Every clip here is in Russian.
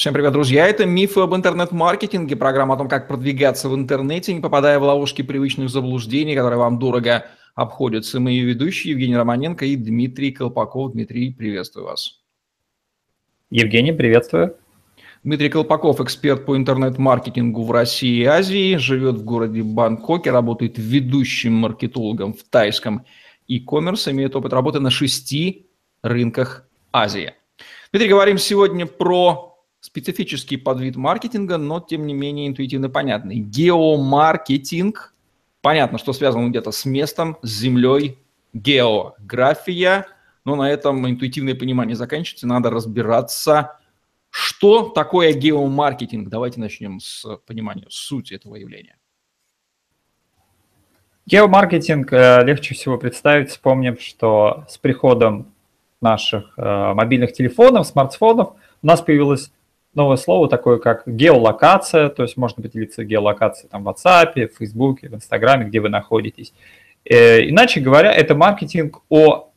Всем привет, друзья! Это «Мифы об интернет-маркетинге», программа о том, как продвигаться в интернете, не попадая в ловушки привычных заблуждений, которые вам дорого обходятся. Мы ее ведущие Евгений Романенко и Дмитрий Колпаков. Дмитрий, приветствую вас. Евгений, приветствую. Дмитрий Колпаков, эксперт по интернет-маркетингу в России и Азии, живет в городе Бангкоке, работает ведущим маркетологом в тайском e-commerce, имеет опыт работы на шести рынках Азии. Дмитрий, говорим сегодня про специфический подвид маркетинга, но тем не менее интуитивно понятный. Геомаркетинг. Понятно, что связан где-то с местом, с землей. География. Но на этом интуитивное понимание заканчивается. Надо разбираться, что такое геомаркетинг. Давайте начнем с понимания сути этого явления. Геомаркетинг э, легче всего представить, вспомним, что с приходом наших э, мобильных телефонов, смартфонов у нас появилась новое слово такое, как геолокация, то есть можно поделиться геолокацией там, в WhatsApp, в Facebook, в Instagram, где вы находитесь. Э, иначе говоря, это маркетинг о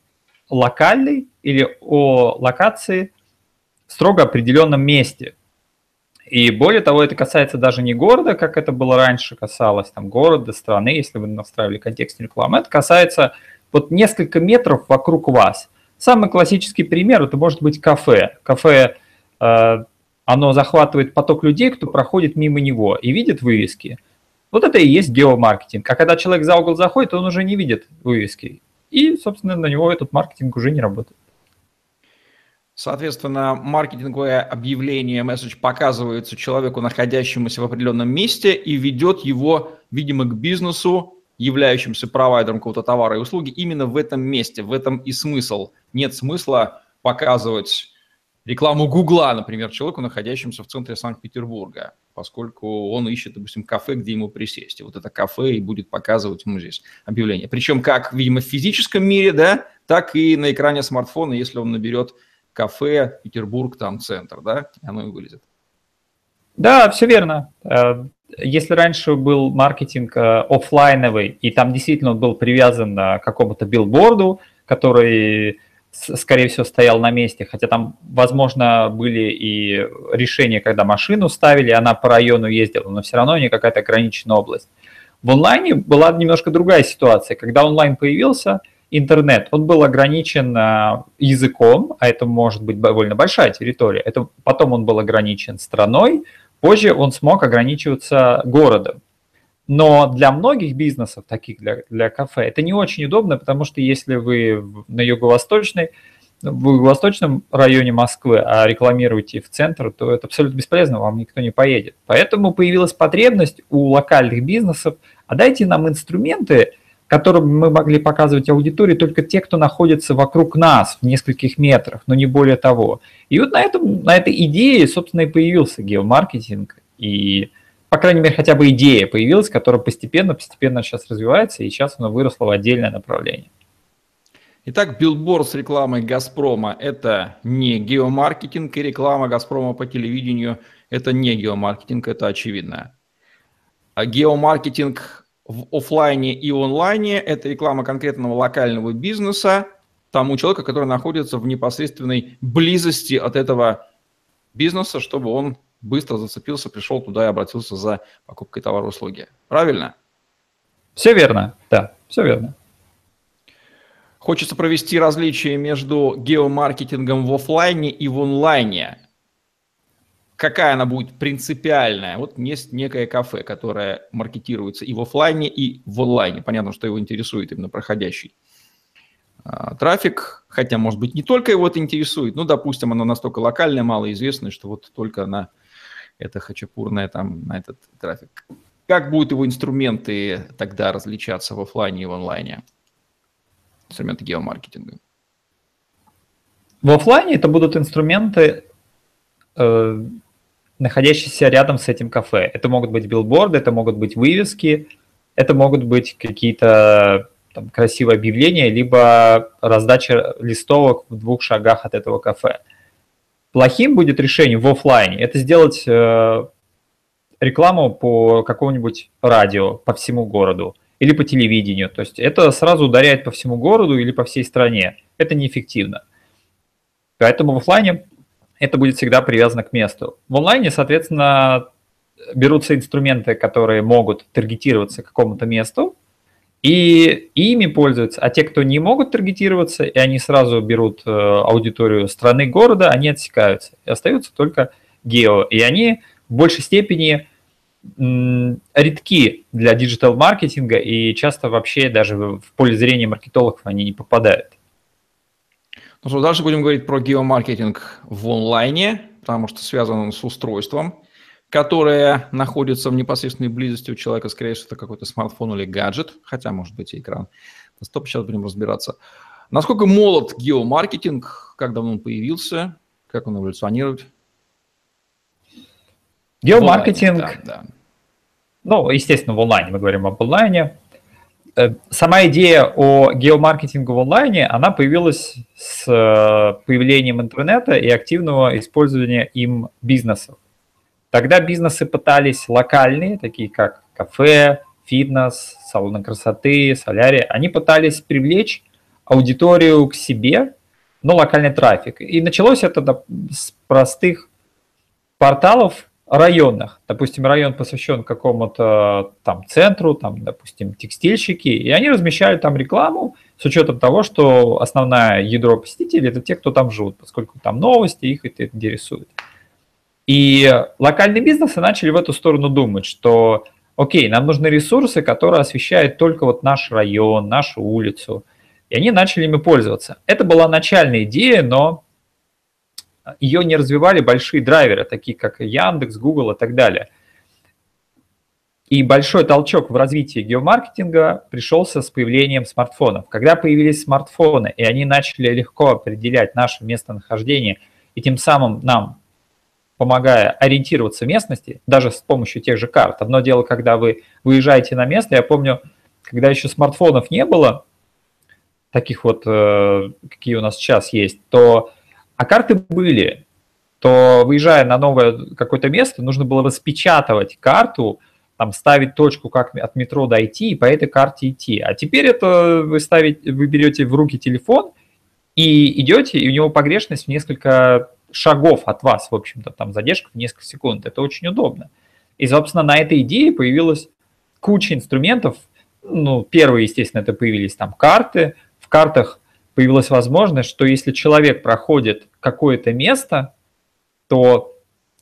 локальной или о локации в строго определенном месте. И более того, это касается даже не города, как это было раньше, касалось там города, страны, если вы настраивали контекстную рекламу. Это касается вот несколько метров вокруг вас. Самый классический пример это может быть кафе. Кафе э, оно захватывает поток людей, кто проходит мимо него и видит вывески. Вот это и есть геомаркетинг. А когда человек за угол заходит, он уже не видит вывески. И, собственно, на него этот маркетинг уже не работает. Соответственно, маркетинговое объявление, месседж показывается человеку, находящемуся в определенном месте, и ведет его, видимо, к бизнесу, являющимся провайдером какого-то товара и услуги именно в этом месте. В этом и смысл. Нет смысла показывать рекламу Гугла, например, человеку, находящемуся в центре Санкт-Петербурга, поскольку он ищет, допустим, кафе, где ему присесть. И вот это кафе и будет показывать ему здесь объявление. Причем как, видимо, в физическом мире, да, так и на экране смартфона, если он наберет кафе Петербург, там центр, да, оно и вылезет. Да, все верно. Э, если раньше был маркетинг э, офлайновый, и там действительно он был привязан к какому-то билборду, который скорее всего, стоял на месте, хотя там, возможно, были и решения, когда машину ставили, она по району ездила, но все равно не какая-то ограниченная область. В онлайне была немножко другая ситуация. Когда онлайн появился, интернет, он был ограничен а, языком, а это может быть довольно большая территория. Это, потом он был ограничен страной, позже он смог ограничиваться городом. Но для многих бизнесов, таких для, для кафе, это не очень удобно, потому что если вы на юго-восточной, в юго-восточном районе Москвы, а рекламируете в центр, то это абсолютно бесполезно, вам никто не поедет. Поэтому появилась потребность у локальных бизнесов, а дайте нам инструменты, которым мы могли показывать аудитории только те, кто находится вокруг нас в нескольких метрах, но не более того. И вот на, этом, на этой идее, собственно, и появился геомаркетинг. И по крайней мере, хотя бы идея появилась, которая постепенно-постепенно сейчас развивается, и сейчас она выросла в отдельное направление. Итак, билборд с рекламой «Газпрома» – это не геомаркетинг, и реклама «Газпрома» по телевидению – это не геомаркетинг, это очевидно. А геомаркетинг в офлайне и онлайне – это реклама конкретного локального бизнеса тому человеку, который находится в непосредственной близости от этого бизнеса, чтобы он быстро зацепился, пришел туда и обратился за покупкой товара услуги. Правильно? Все верно, да, все верно. Хочется провести различие между геомаркетингом в офлайне и в онлайне. Какая она будет принципиальная? Вот есть некое кафе, которое маркетируется и в офлайне, и в онлайне. Понятно, что его интересует именно проходящий а, трафик, хотя, может быть, не только его это интересует, но, допустим, оно настолько локальное, малоизвестное, что вот только на это хачапурное там на этот трафик. Как будут его инструменты тогда различаться в офлайне и в онлайне? Инструменты геомаркетинга. В офлайне это будут инструменты, э, находящиеся рядом с этим кафе. Это могут быть билборды, это могут быть вывески, это могут быть какие-то там, красивые объявления, либо раздача листовок в двух шагах от этого кафе. Плохим будет решение в офлайне это сделать э, рекламу по какому-нибудь радио по всему городу или по телевидению. То есть это сразу ударяет по всему городу или по всей стране. Это неэффективно. Поэтому в офлайне это будет всегда привязано к месту. В онлайне, соответственно, берутся инструменты, которые могут таргетироваться к какому-то месту, и ими пользуются. А те, кто не могут таргетироваться, и они сразу берут э, аудиторию страны, города, они отсекаются. И остаются только гео. И они в большей степени редки для диджитал-маркетинга, и часто вообще даже в поле зрения маркетологов они не попадают. Ну что, дальше будем говорить про геомаркетинг в онлайне, потому что связан он с устройством которая находится в непосредственной близости у человека, скорее всего, это какой-то смартфон или гаджет, хотя, может быть, и экран. Стоп, сейчас будем разбираться. Насколько молод геомаркетинг, как давно он появился, как он эволюционирует? Геомаркетинг, да, да. ну, естественно, в онлайне, мы говорим об онлайне. Э, сама идея о геомаркетинге в онлайне, она появилась с э, появлением интернета и активного использования им бизнесов. Тогда бизнесы пытались локальные, такие как кафе, фитнес, салоны красоты, солярия, они пытались привлечь аудиторию к себе, но локальный трафик. И началось это с простых порталов районных. Допустим, район посвящен какому-то там центру, там, допустим, текстильщики, и они размещали там рекламу с учетом того, что основное ядро посетителей – это те, кто там живут, поскольку там новости, их это интересует. И локальные бизнесы начали в эту сторону думать, что окей, нам нужны ресурсы, которые освещают только вот наш район, нашу улицу. И они начали ими пользоваться. Это была начальная идея, но ее не развивали большие драйверы, такие как Яндекс, Google и так далее. И большой толчок в развитии геомаркетинга пришелся с появлением смартфонов. Когда появились смартфоны, и они начали легко определять наше местонахождение, и тем самым нам помогая ориентироваться в местности, даже с помощью тех же карт. Одно дело, когда вы выезжаете на место, я помню, когда еще смартфонов не было, таких вот, э, какие у нас сейчас есть, то, а карты были, то выезжая на новое какое-то место, нужно было распечатывать карту, там ставить точку, как от метро дойти, и по этой карте идти. А теперь это вы ставите, вы берете в руки телефон и идете, и у него погрешность в несколько шагов от вас, в общем-то, там задержка в несколько секунд. Это очень удобно. И, собственно, на этой идее появилась куча инструментов. Ну, первые, естественно, это появились там карты. В картах появилась возможность, что если человек проходит какое-то место, то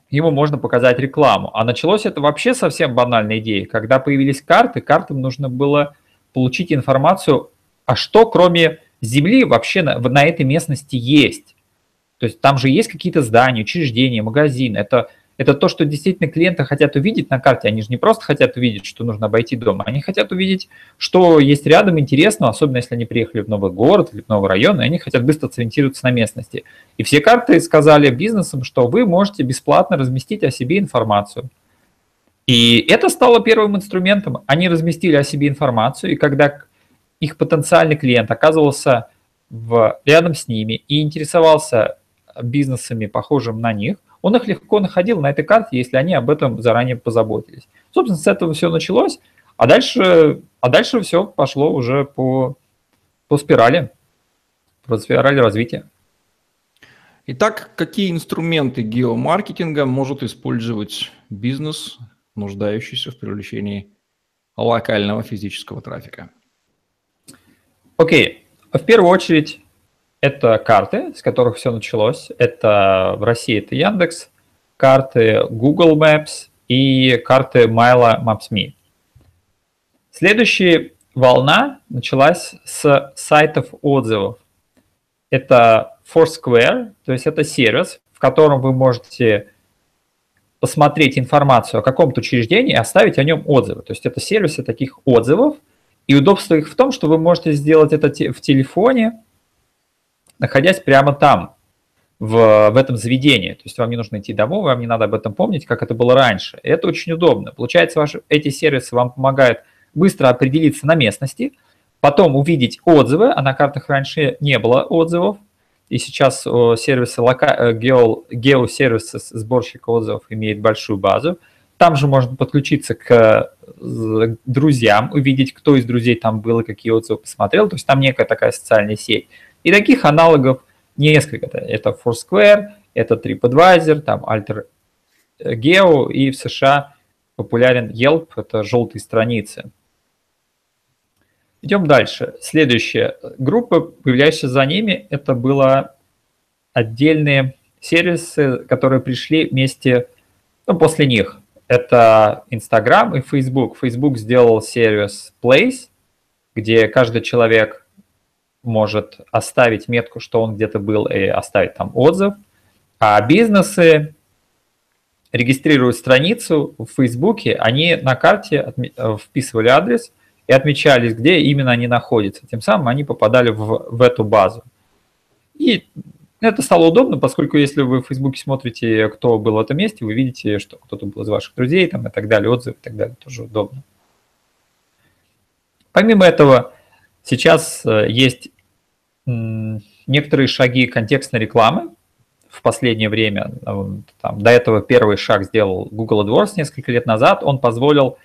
ему можно показать рекламу. А началось это вообще совсем банальной идеей. Когда появились карты, картам нужно было получить информацию, а что кроме Земли вообще на, на этой местности есть. То есть там же есть какие-то здания, учреждения, магазины. Это, это то, что действительно клиенты хотят увидеть на карте. Они же не просто хотят увидеть, что нужно обойти дом. Они хотят увидеть, что есть рядом интересного, особенно если они приехали в новый город или в новый район, и они хотят быстро сориентироваться на местности. И все карты сказали бизнесам, что вы можете бесплатно разместить о себе информацию. И это стало первым инструментом. Они разместили о себе информацию, и когда их потенциальный клиент оказывался в, рядом с ними и интересовался бизнесами, похожим на них, он их легко находил на этой карте, если они об этом заранее позаботились. Собственно, с этого все началось, а дальше, а дальше все пошло уже по, по спирали, по спирали развития. Итак, какие инструменты геомаркетинга может использовать бизнес, нуждающийся в привлечении локального физического трафика? Окей, okay. в первую очередь это карты, с которых все началось. Это в России это Яндекс, карты Google Maps и карты Milo Maps.me. Следующая волна началась с сайтов отзывов. Это Foursquare, то есть это сервис, в котором вы можете посмотреть информацию о каком-то учреждении и оставить о нем отзывы. То есть это сервисы таких отзывов, и удобство их в том, что вы можете сделать это в телефоне, находясь прямо там, в, в этом заведении. То есть вам не нужно идти домой, вам не надо об этом помнить, как это было раньше. И это очень удобно. Получается, ваши, эти сервисы вам помогают быстро определиться на местности, потом увидеть отзывы, а на картах раньше не было отзывов, и сейчас сервисы лока... гео... геосервисы сборщика отзывов имеют большую базу. Там же можно подключиться к друзьям, увидеть, кто из друзей там был и какие отзывы посмотрел. То есть там некая такая социальная сеть. И таких аналогов несколько. Это Foursquare, Это TripAdvisor, там Alter Geo и в США популярен Yelp, это желтые страницы. Идем дальше. Следующая группа, появляющаяся за ними, это было отдельные сервисы, которые пришли вместе, ну, после них. Это Instagram и Facebook. Facebook сделал сервис Place, где каждый человек может оставить метку, что он где-то был, и оставить там отзыв. А бизнесы регистрируют страницу в Фейсбуке, они на карте вписывали адрес и отмечались, где именно они находятся. Тем самым они попадали в, в эту базу. И это стало удобно, поскольку если вы в Фейсбуке смотрите, кто был в этом месте, вы видите, что кто-то был из ваших друзей там, и так далее, отзывы и так далее, тоже удобно. Помимо этого, сейчас э, есть некоторые шаги контекстной рекламы в последнее время. Там, до этого первый шаг сделал Google AdWords несколько лет назад. Он позволил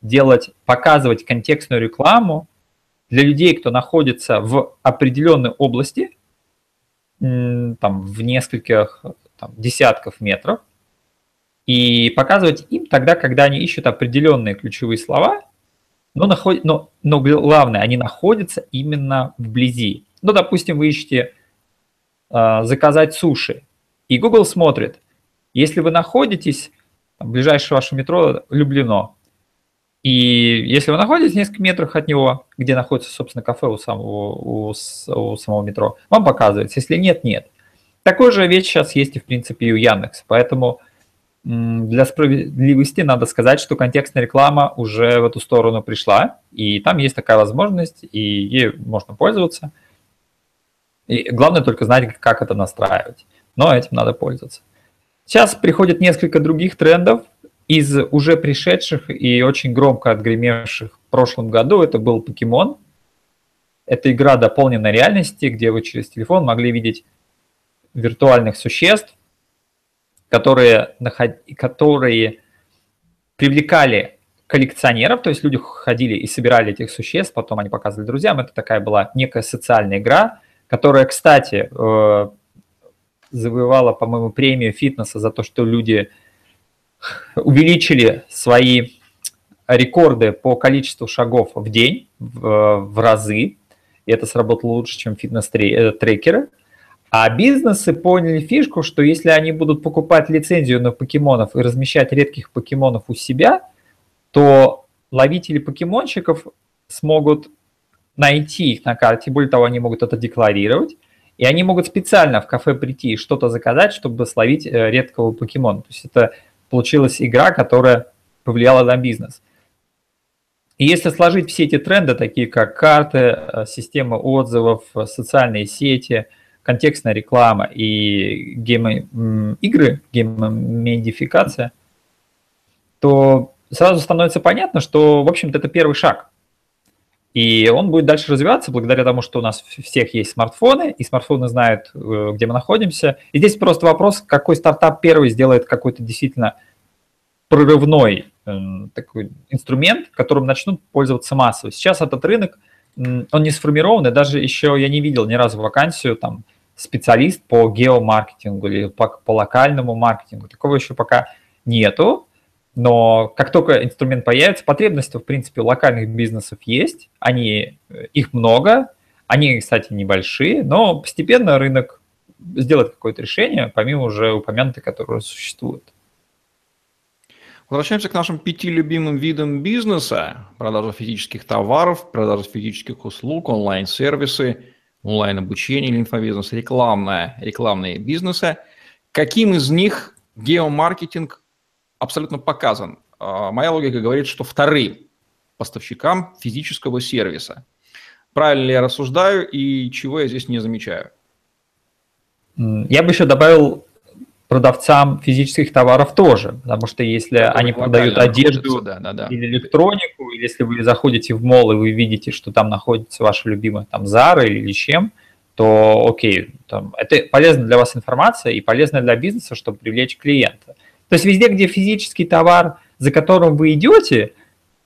делать, показывать контекстную рекламу для людей, кто находится в определенной области – там, в нескольких там, десятков метров и показывать им тогда, когда они ищут определенные ключевые слова, но, наход... но, но главное, они находятся именно вблизи. Ну, допустим, вы ищете э, заказать суши, и Google смотрит, если вы находитесь, там, ближайшее ваше метро Люблено, и если вы находитесь в нескольких метрах от него, где находится, собственно, кафе у самого, у, у самого метро, вам показывается. Если нет, нет. Такой же вещь сейчас есть и, в принципе, и у Яндекса. Поэтому для справедливости надо сказать, что контекстная реклама уже в эту сторону пришла, и там есть такая возможность, и ей можно пользоваться. И главное только знать, как это настраивать. Но этим надо пользоваться. Сейчас приходит несколько других трендов, из уже пришедших и очень громко отгремевших в прошлом году это был Покемон. Это игра дополненной реальности, где вы через телефон могли видеть виртуальных существ, которые, которые привлекали коллекционеров, то есть люди ходили и собирали этих существ, потом они показывали друзьям. Это такая была некая социальная игра, которая, кстати, э, завоевала, по-моему, премию фитнеса за то, что люди увеличили свои рекорды по количеству шагов в день в, в разы, и это сработало лучше, чем фитнес-трекеры. А бизнесы поняли фишку, что если они будут покупать лицензию на покемонов и размещать редких покемонов у себя, то ловители покемончиков смогут найти их на карте, более того, они могут это декларировать, и они могут специально в кафе прийти и что-то заказать, чтобы словить э, редкого покемона. То есть это получилась игра, которая повлияла на бизнес. И если сложить все эти тренды, такие как карты, э, система отзывов, социальные сети, контекстная реклама и гейм, игры, геймификация, то сразу становится понятно, что, в общем-то, это первый шаг. И он будет дальше развиваться благодаря тому, что у нас всех есть смартфоны, и смартфоны знают, э, где мы находимся. И здесь просто вопрос, какой стартап первый сделает какой-то действительно прорывной э, такой инструмент, которым начнут пользоваться массово. Сейчас этот рынок, он не сформирован, и даже еще я не видел ни разу вакансию там специалист по геомаркетингу или по, по локальному маркетингу. Такого еще пока нету. Но как только инструмент появится, потребности, в принципе, у локальных бизнесов есть, они, э, их много, они, кстати, небольшие, но постепенно рынок сделает какое-то решение, помимо уже упомянутой, которое существует. Возвращаемся к нашим пяти любимым видам бизнеса. Продажа физических товаров, продажа физических услуг, онлайн-сервисы, онлайн-обучение или инфобизнес, рекламная, рекламные бизнесы. Каким из них геомаркетинг абсолютно показан. А, моя логика говорит, что вторым поставщикам физического сервиса. Правильно ли я рассуждаю и чего я здесь не замечаю? Я бы еще добавил продавцам физических товаров тоже, потому что если Это они продают одежду да, да, да. или электронику, или если вы заходите в мол и вы видите, что там находится ваша любимая там Zara или чем, то окей, там, это полезна для вас информация и полезна для бизнеса, чтобы привлечь клиента. То есть везде, где физический товар, за которым вы идете,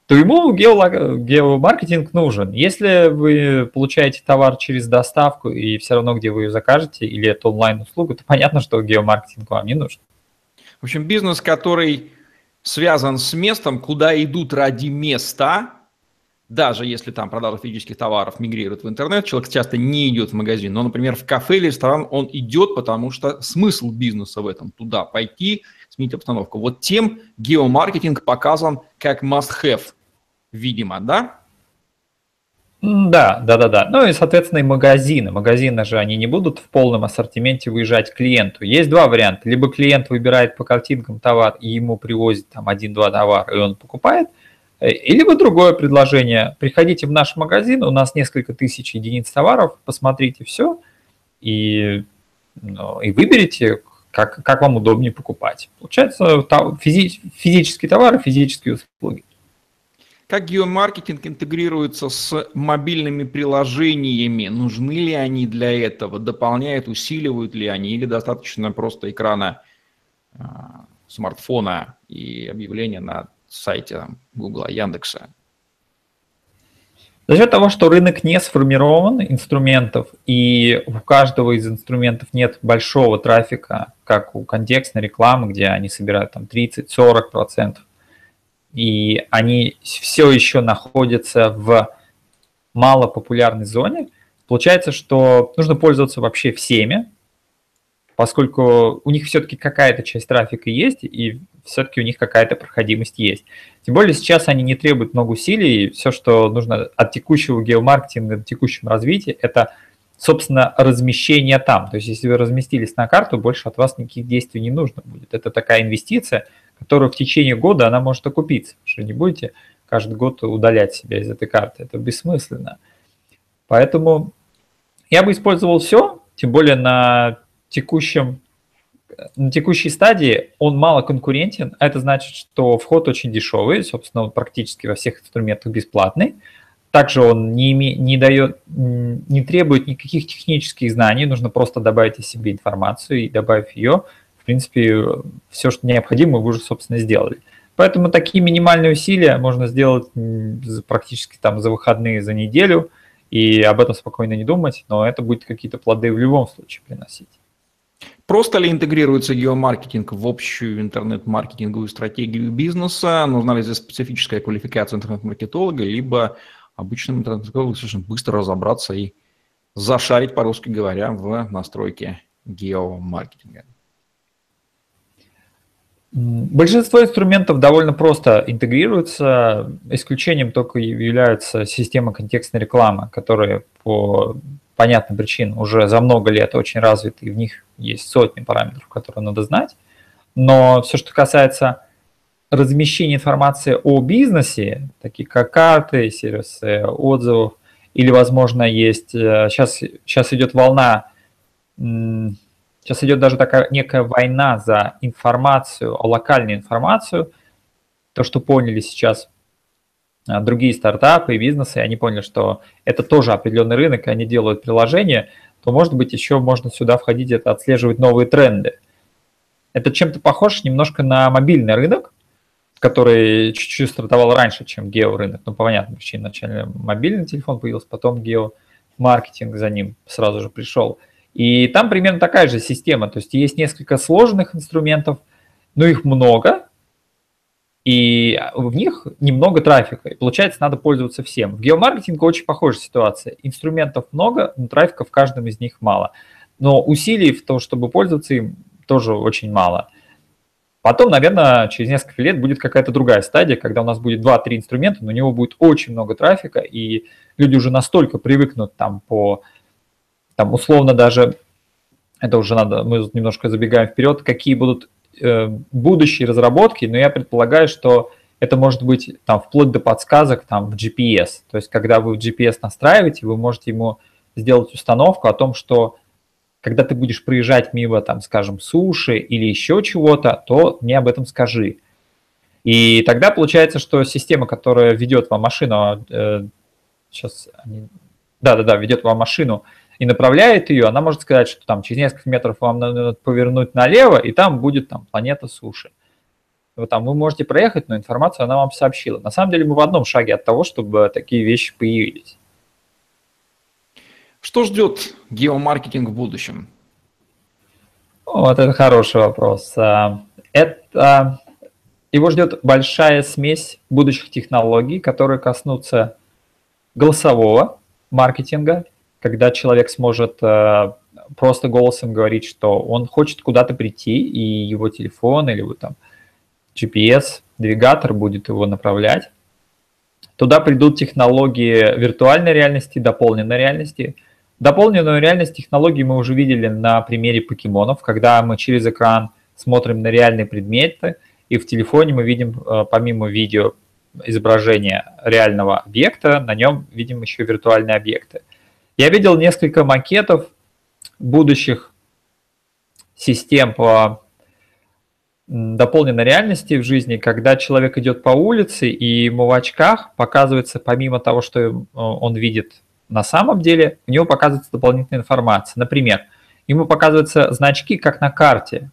то ему геомаркетинг нужен. Если вы получаете товар через доставку и все равно, где вы ее закажете, или это онлайн-услуга, то понятно, что геомаркетинг вам не нужен. В общем, бизнес, который связан с местом, куда идут ради места, даже если там продажа физических товаров мигрирует в интернет, человек часто не идет в магазин. Но, например, в кафе или ресторан он идет, потому что смысл бизнеса в этом – туда пойти, сменить обстановку. Вот тем геомаркетинг показан как must-have, видимо, да? Да, да, да, да. Ну и, соответственно, и магазины. Магазины же, они не будут в полном ассортименте выезжать клиенту. Есть два варианта. Либо клиент выбирает по картинкам товар, и ему привозят там один-два товара, и он покупает – Э, либо другое предложение. Приходите в наш магазин, у нас несколько тысяч единиц товаров, посмотрите все и, ну, и выберите, как, как вам удобнее покупать. Получается физи, физические товары, физические услуги. Как геомаркетинг интегрируется с мобильными приложениями? Нужны ли они для этого? Дополняют, усиливают ли они? Или достаточно просто экрана э, смартфона и объявления на сайте там, Google, Яндекса? За счет того, что рынок не сформирован инструментов, и у каждого из инструментов нет большого трафика, как у контекстной рекламы, где они собирают там 30-40%, и они все еще находятся в малопопулярной зоне, получается, что нужно пользоваться вообще всеми, поскольку у них все-таки какая-то часть трафика есть, и все-таки у них какая-то проходимость есть. Тем более сейчас они не требуют много усилий, все, что нужно от текущего геомаркетинга до текущего развития, это, собственно, размещение там. То есть если вы разместились на карту, больше от вас никаких действий не нужно будет. Это такая инвестиция, которая в течение года она может окупиться, что не будете каждый год удалять себя из этой карты. Это бессмысленно. Поэтому я бы использовал все, тем более на текущем на текущей стадии он мало конкурентен, а это значит, что вход очень дешевый, собственно, он практически во всех инструментах бесплатный. Также он не, име, не, дает, не требует никаких технических знаний, нужно просто добавить о себе информацию и добавив ее, в принципе, все, что необходимо, вы уже, собственно, сделали. Поэтому такие минимальные усилия можно сделать практически там за выходные, за неделю, и об этом спокойно не думать, но это будет какие-то плоды в любом случае приносить. Просто ли интегрируется геомаркетинг в общую интернет-маркетинговую стратегию бизнеса? Нужна ли здесь специфическая квалификация интернет-маркетолога, либо обычным интернет-маркетологам совершенно быстро разобраться и зашарить, по-русски говоря, в настройке геомаркетинга? Большинство инструментов довольно просто интегрируются, исключением только является система контекстной рекламы, которая по понятным причинам уже за много лет очень развиты, и в них есть сотни параметров, которые надо знать. Но все, что касается размещения информации о бизнесе, такие как карты, сервисы отзывов, или, возможно, есть, сейчас, э, сейчас идет волна, сейчас идет даже такая некая война за информацию, локальную информацию, то, что поняли сейчас а, другие стартапы и бизнесы, они поняли, что это тоже определенный рынок, и они делают приложение, то, может быть, еще можно сюда входить, это отслеживать новые тренды. Это чем-то похож немножко на мобильный рынок, который чуть-чуть стартовал раньше, чем георынок. Ну, по понятным. Вначале мобильный телефон появился, потом геомаркетинг за ним сразу же пришел. И там примерно такая же система. То есть есть несколько сложных инструментов, но их много, и в них немного трафика, и получается, надо пользоваться всем. В геомаркетинге очень похожая ситуация. Инструментов много, но трафика в каждом из них мало. Но усилий в том, чтобы пользоваться им, тоже очень мало. Потом, наверное, через несколько лет будет какая-то другая стадия, когда у нас будет 2-3 инструмента, но у него будет очень много трафика, и люди уже настолько привыкнут там по, там условно даже, это уже надо, мы немножко забегаем вперед, какие будут Э, будущие разработки, но я предполагаю, что это может быть там вплоть до подсказок там в GPS. То есть, когда вы в GPS настраиваете, вы можете ему сделать установку о том, что когда ты будешь проезжать мимо, там, скажем, суши или еще чего-то, то мне об этом скажи. И тогда получается, что система, которая ведет вам машину, э, сейчас, да-да-да, ведет вам машину, и направляет ее, она может сказать, что там через несколько метров вам надо повернуть налево, и там будет там планета суши. вот там вы можете проехать, но информацию она вам сообщила. На самом деле мы в одном шаге от того, чтобы такие вещи появились. Что ждет геомаркетинг в будущем? Вот это хороший вопрос. А, это его ждет большая смесь будущих технологий, которые коснутся голосового маркетинга, когда человек сможет а, просто голосом говорить, что он хочет куда-то прийти, и его телефон или вот там GPS-двигатор будет его направлять. Туда придут технологии виртуальной реальности, дополненной реальности. Дополненную реальность технологии мы уже видели на примере покемонов, когда мы через экран смотрим на реальные предметы, и в телефоне мы видим э, помимо видео изображения реального объекта, на нем видим еще виртуальные объекты. Я видел несколько макетов будущих систем по дополненной реальности в жизни, когда человек идет по улице и ему в очках показывается, помимо того, что э, он видит на самом деле, у него показывается дополнительная информация. Например, ему показываются значки, как на карте,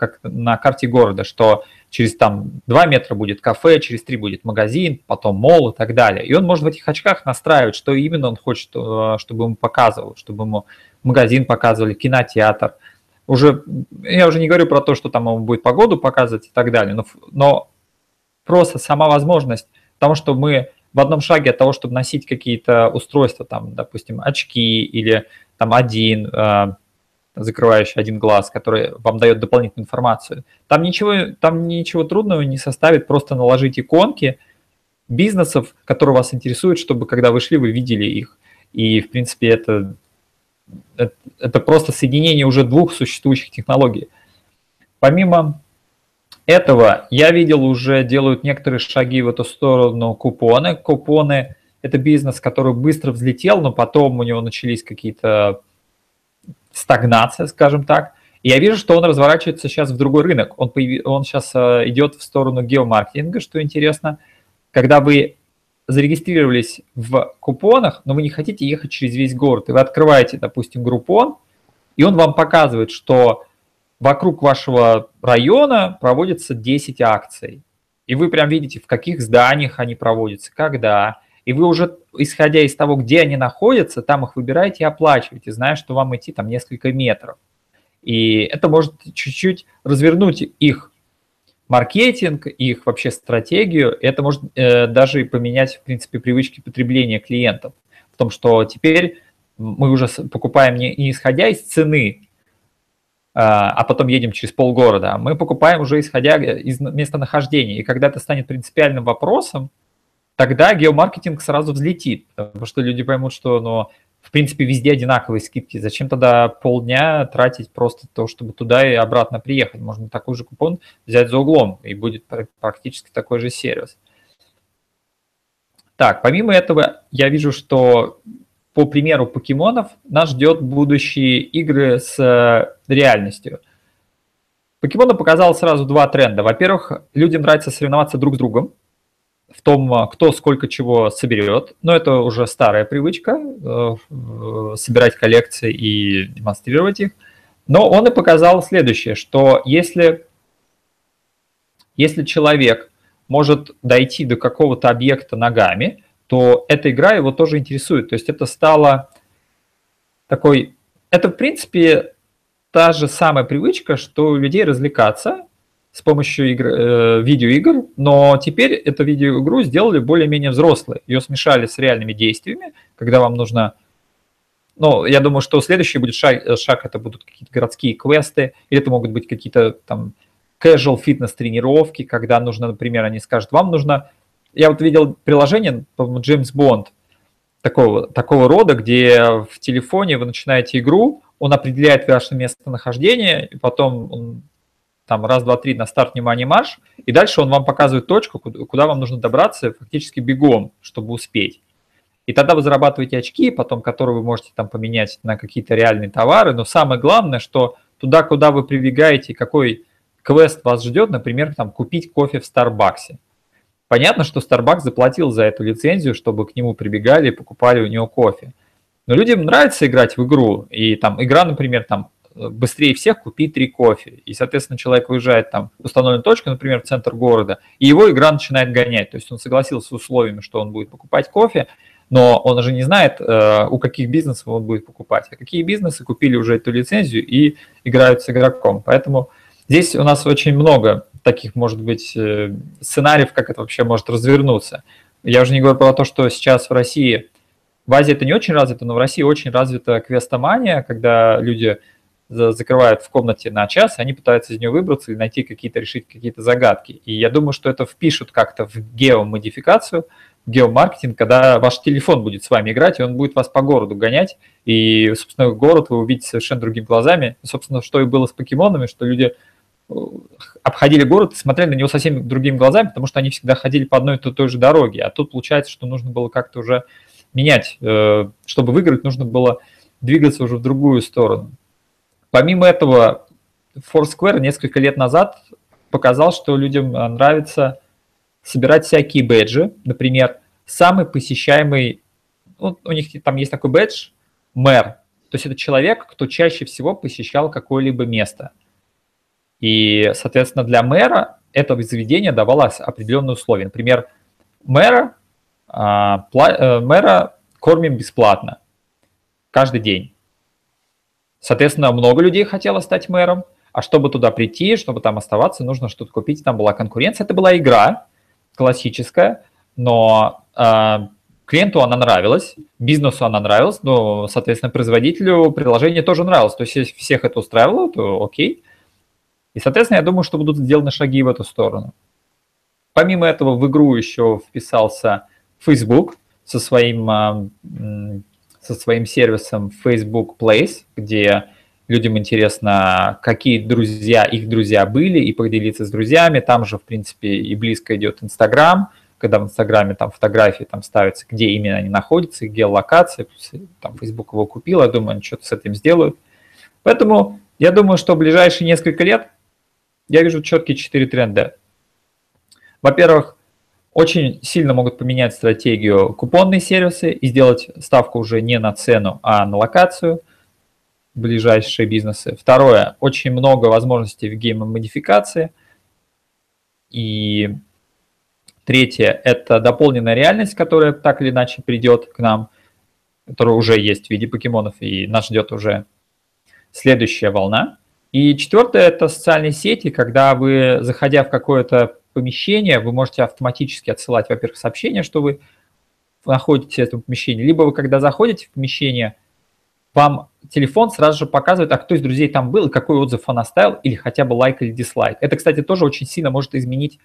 как на карте города, что через там 2 метра будет кафе, через 3 будет магазин, потом мол и так далее. И он может в этих очках настраивать, что именно он хочет, э, чтобы ему показывал, чтобы ему магазин показывали, кинотеатр. Уже, я уже не говорю про то, что там он будет погоду показывать и так далее, но, но просто сама возможность, потому что мы в одном шаге от того, чтобы носить какие-то устройства, там, допустим, очки или там один, э, закрывающий один глаз, который вам дает дополнительную информацию. Там ничего, там ничего трудного не составит просто наложить иконки бизнесов, которые вас интересуют, чтобы когда вы шли, вы видели их. И, в принципе, это это просто соединение уже двух существующих технологий. Помимо этого, я видел уже делают некоторые шаги в эту сторону купоны. Купоны – это бизнес, который быстро взлетел, но потом у него начались какие-то стагнация, скажем так. И я вижу, что он разворачивается сейчас в другой рынок. Он, появ... он сейчас э, идет в сторону геомаркетинга, что интересно. Когда вы зарегистрировались в купонах, но вы не хотите ехать через весь город, и вы открываете, допустим, группон, и он вам показывает, что вокруг вашего района проводится 10 акций. И вы прям видите, в каких зданиях они проводятся, когда. И вы уже, исходя из того, где они находятся, там их выбираете и оплачиваете, зная, что вам идти там несколько метров. И это может чуть-чуть развернуть их маркетинг, их вообще стратегию, это может э, даже поменять, в принципе, привычки потребления клиентов. В том, что теперь мы уже покупаем не, не исходя из цены, а, а потом едем через полгорода, а мы покупаем уже исходя из местонахождения. И когда это станет принципиальным вопросом, тогда геомаркетинг сразу взлетит, потому что люди поймут, что ну, в принципе, везде одинаковые скидки. Зачем тогда полдня тратить просто то, чтобы туда и обратно приехать? Можно такой же купон взять за углом, и будет практически такой же сервис. Так, помимо этого, я вижу, что по примеру покемонов нас ждет будущие игры с э, реальностью. Покемона показал сразу два тренда. Во-первых, людям нравится соревноваться друг с другом, в том, а, кто сколько чего соберет. Но это уже старая привычка, э, собирать коллекции и демонстрировать их. Но он и показал следующее, что если, если человек может дойти до какого-то объекта ногами, то эта игра его тоже интересует. То есть это стало такой... Это, в принципе, та же самая привычка, что у людей развлекаться, с помощью игр, э, видеоигр, но теперь эту видеоигру сделали более-менее взрослой. Ее смешали с реальными действиями, когда вам нужно... Ну, я думаю, что следующий будет шаг, э, шаг это будут какие-то городские квесты, или это могут быть какие-то там casual фитнес тренировки, когда нужно, например, они скажут, вам нужно... Я вот видел приложение, по-моему, Джеймс Бонд, такого, такого рода, где в телефоне вы начинаете игру, он определяет ваше местонахождение, и потом он там раз, два, три на старт, внимание, марш, и дальше он вам показывает точку, куда вам нужно добраться фактически бегом, чтобы успеть. И тогда вы зарабатываете очки, потом которые вы можете там поменять на какие-то реальные товары, но самое главное, что туда, куда вы прибегаете, какой квест вас ждет, например, там купить кофе в Старбаксе. Понятно, что Starbucks заплатил за эту лицензию, чтобы к нему прибегали и покупали у него кофе. Но людям нравится играть в игру, и там игра, например, там быстрее всех купить три кофе. И, соответственно, человек выезжает там в установленную точку, например, в центр города, и его игра начинает гонять. То есть он согласился с условиями, что он будет покупать кофе, но он уже не знает, э, у каких бизнесов он будет покупать, а какие бизнесы купили уже эту лицензию и играют с игроком. Поэтому здесь у нас очень много таких, может быть, э, сценариев, как это вообще может развернуться. Я уже не говорю про то, что сейчас в России, в Азии это не очень развито, но в России очень развита квестомания, когда люди закрывают в комнате на час, они пытаются из нее выбраться и найти какие-то, решить какие-то загадки. И я думаю, что это впишут как-то в геомодификацию, геомаркетинг, когда ваш телефон будет с вами играть, и он будет вас по городу гонять, и, собственно, город вы увидите совершенно другими глазами. Собственно, что и было с покемонами, что люди э, обходили город смотрели на него совсем другими глазами, потому что они всегда ходили по одной и той же дороге. А тут получается, что нужно было как-то уже менять. Э, чтобы выиграть, нужно было двигаться уже в другую сторону. Помимо этого, Foursquare несколько лет назад показал, что людям нравится собирать всякие бэджи. Например, самый посещаемый, ну, у них там есть такой бэдж, мэр. То есть это человек, кто чаще всего посещал какое-либо место. И, соответственно, для мэра это заведение давалось определенные условия. Например, мэра, а, э, мэра кормим бесплатно каждый день. Соответственно, много людей хотело стать мэром, а чтобы туда прийти, чтобы там оставаться, нужно что-то купить. Там была конкуренция. Это была игра, классическая, но э, клиенту она нравилась, бизнесу она нравилась, но, соответственно, производителю приложение тоже нравилось. То есть, если всех это устраивало, то окей. И, соответственно, я думаю, что будут сделаны шаги в эту сторону. Помимо этого, в игру еще вписался Facebook со своим, а, со своим сервисом Facebook Place, где людям интересно, какие друзья, их друзья были, и поделиться с друзьями. Там же, в принципе, и близко идет Инстаграм, когда в Инстаграме там фотографии там ставятся, где именно они находятся, где локация. Там Facebook его купил, я думаю, они что-то с этим сделают. Поэтому я думаю, что в ближайшие несколько лет я вижу четкие четыре тренда. Во-первых, очень сильно могут поменять стратегию купонные сервисы и сделать ставку уже не на цену, а на локацию – ближайшие бизнесы. Второе, очень много возможностей в геймомодификации. И третье, это дополненная реальность, которая так или иначе придет к нам, которая уже есть в виде покемонов, и нас ждет уже следующая волна. И четвертое, это социальные сети, когда вы, заходя в какое-то помещение, вы можете автоматически отсылать, во-первых, сообщение, что вы находитесь в этом помещении, либо вы, когда заходите в помещение, вам телефон сразу же показывает, а кто из друзей там был, и какой отзыв он оставил, или хотя бы лайк или дизлайк. Это, кстати, тоже очень сильно может изменить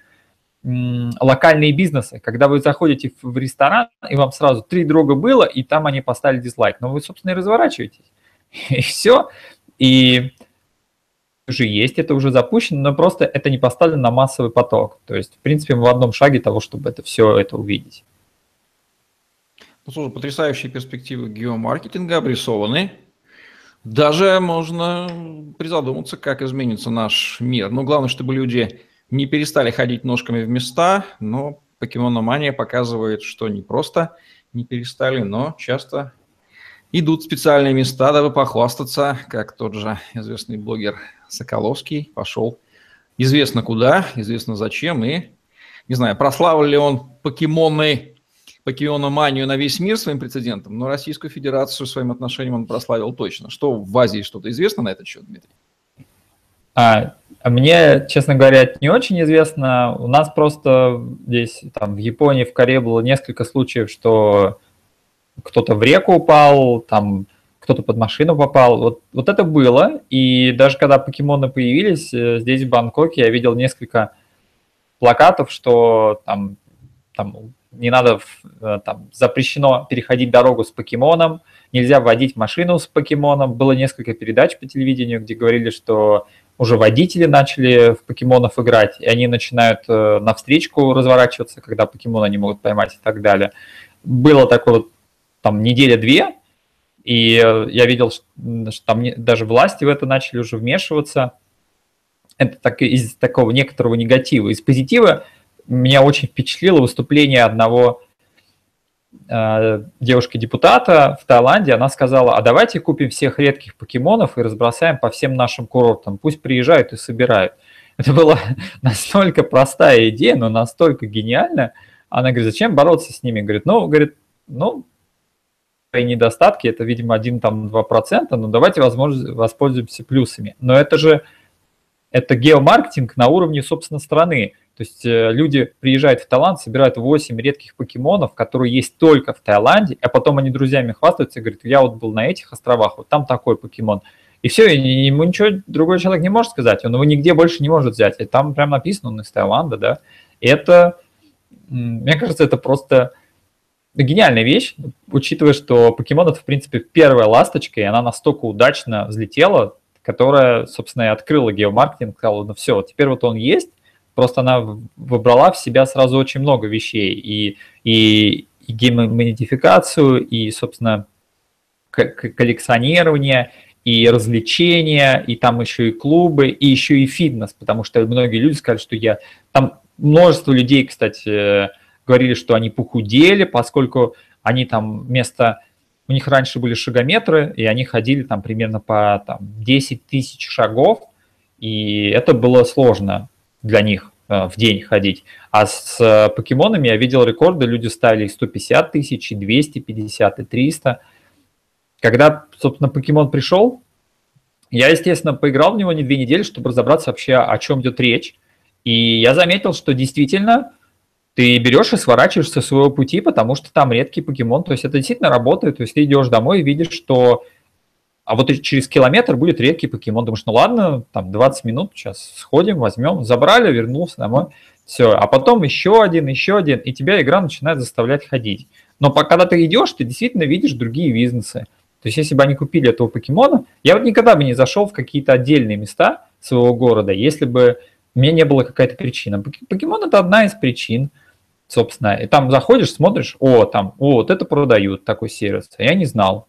локальные бизнесы. Когда вы заходите в ресторан, и вам сразу три друга было, и там они поставили дизлайк. Но вы, собственно, и разворачиваетесь. И все. И уже есть, это уже запущено, но просто это не поставлено на массовый поток. То есть, в принципе, мы в одном шаге того, чтобы это все это увидеть. Ну, слушай, потрясающие перспективы геомаркетинга обрисованы. Даже можно призадуматься, как изменится наш мир. Но главное, чтобы люди не перестали ходить ножками в места, но покемономания показывает, что не просто не перестали, но часто идут специальные места, дабы похвастаться, как тот же известный блогер Соколовский пошел известно куда, известно зачем, и, не знаю, прославил ли он покемоны покемономанию на весь мир своим прецедентом, но Российскую Федерацию своим отношением он прославил точно. Что в Азии что-то известно на этот счет, Дмитрий? А, а мне, честно говоря, не очень известно. У нас просто здесь, там, в Японии, в Корее было несколько случаев, что кто-то в реку упал, там, кто-то под машину попал. Вот, вот это было. И даже когда покемоны появились, э, здесь, в Бангкоке, я видел несколько плакатов, что там, там не надо, э, там, запрещено переходить дорогу с покемоном, нельзя водить машину с покемоном. Было несколько передач по телевидению, где говорили, что уже водители начали в покемонов играть, и они начинают э, навстречку разворачиваться, когда покемона не могут поймать и так далее. Было такое вот там неделя-две, и э, я видел, что там даже власти в это начали уже вмешиваться. Это так, из такого некоторого негатива. Из позитива меня очень впечатлило выступление одного э, девушки-депутата в Таиланде, она сказала, а давайте купим всех редких покемонов и разбросаем по всем нашим курортам, пусть приезжают и собирают. Это была настолько простая идея, но настолько гениальная. Она говорит, зачем бороться с ними? Говорит, ну, говорит, ну, и недостатки, это, видимо, 1-2%, но давайте возможно, воспользуемся плюсами. Но это же, это геомаркетинг на уровне, собственно, страны. То есть э, люди приезжают в Таиланд, собирают 8 редких покемонов, которые есть только в Таиланде, а потом они друзьями хвастаются и говорят, я вот был на этих островах, вот там такой покемон. И все, и ему ничего другой человек не может сказать, он его нигде больше не может взять. И там прям написано, он из Таиланда, да. И это, мне кажется, это просто гениальная вещь, учитывая, что покемон это, в принципе, первая ласточка, и она настолько удачно взлетела, которая, собственно, и открыла геомаркетинг, сказала, ну все, теперь вот он есть, Просто она выбрала в себя сразу очень много вещей. И, и, и геймонетификацию, и, собственно, коллекционирование, и развлечения, и там еще и клубы, и еще и фитнес, потому что многие люди сказали, что я... Там множество людей, кстати, говорили, что они похудели, поскольку они там вместо... У них раньше были шагометры, и они ходили там примерно по там, 10 тысяч шагов, и это было сложно для них э, в день ходить. А с э, покемонами я видел рекорды, люди ставили 150 тысяч, и 250, и 300. Когда, собственно, покемон пришел, я, естественно, поиграл в него не две недели, чтобы разобраться вообще, о чем идет речь. И я заметил, что действительно ты берешь и сворачиваешься со своего пути, потому что там редкий покемон. То есть это действительно работает. То есть ты идешь домой и видишь, что а вот через километр будет редкий покемон. Думаешь, ну ладно, там 20 минут, сейчас сходим, возьмем, забрали, вернулся домой. Все, а потом еще один, еще один, и тебя игра начинает заставлять ходить. Но когда ты идешь, ты действительно видишь другие бизнесы. То есть, если бы они купили этого покемона, я вот никогда бы не зашел в какие-то отдельные места своего города, если бы у меня не было какая-то причина. Покемон это одна из причин, собственно. И там заходишь, смотришь, о, там, о, вот это продают, такой сервис. А я не знал.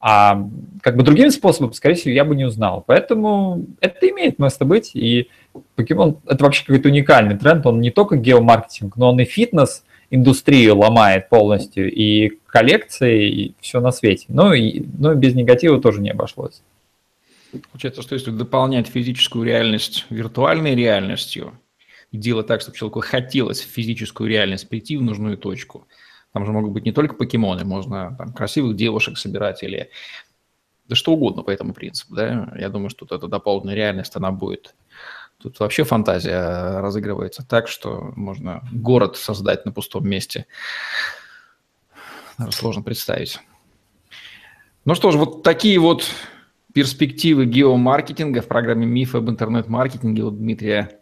А как бы другим способом, скорее всего, я бы не узнал. Поэтому это имеет место быть. И покемон – это вообще какой-то уникальный тренд. Он не только геомаркетинг, но он и фитнес индустрию ломает полностью, и коллекции, и все на свете. Ну и, ну, и без негатива тоже не обошлось. Получается, что если дополнять физическую реальность виртуальной реальностью, и делать так, чтобы человеку хотелось в физическую реальность прийти в нужную точку – там же могут быть не только покемоны, можно там, красивых девушек собирать или да что угодно по этому принципу. Да? Я думаю, что тут эта дополненная реальность, она будет... Тут вообще фантазия разыгрывается так, что можно город создать на пустом месте. Даже сложно представить. Ну что ж, вот такие вот перспективы геомаркетинга в программе «Миф об интернет-маркетинге» у Дмитрия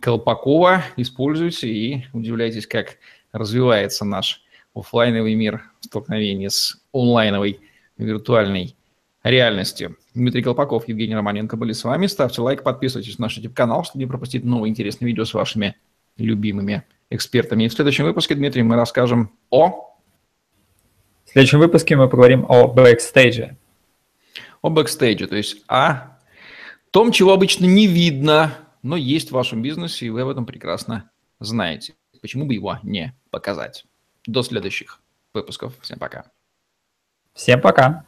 Колпакова. Используйте и удивляйтесь, как развивается наш офлайновый мир в столкновении с онлайновой виртуальной реальностью. Дмитрий Колпаков, Евгений Романенко были с вами. Ставьте лайк, подписывайтесь на наш YouTube-канал, чтобы не пропустить новые интересные видео с вашими любимыми экспертами. И в следующем выпуске, Дмитрий, мы расскажем о... В следующем выпуске мы поговорим о бэкстейдже. О бэкстейдже, то есть о том, чего обычно не видно, но есть в вашем бизнесе, и вы об этом прекрасно знаете. Почему бы его не показать? До следующих выпусков. Всем пока. Всем пока.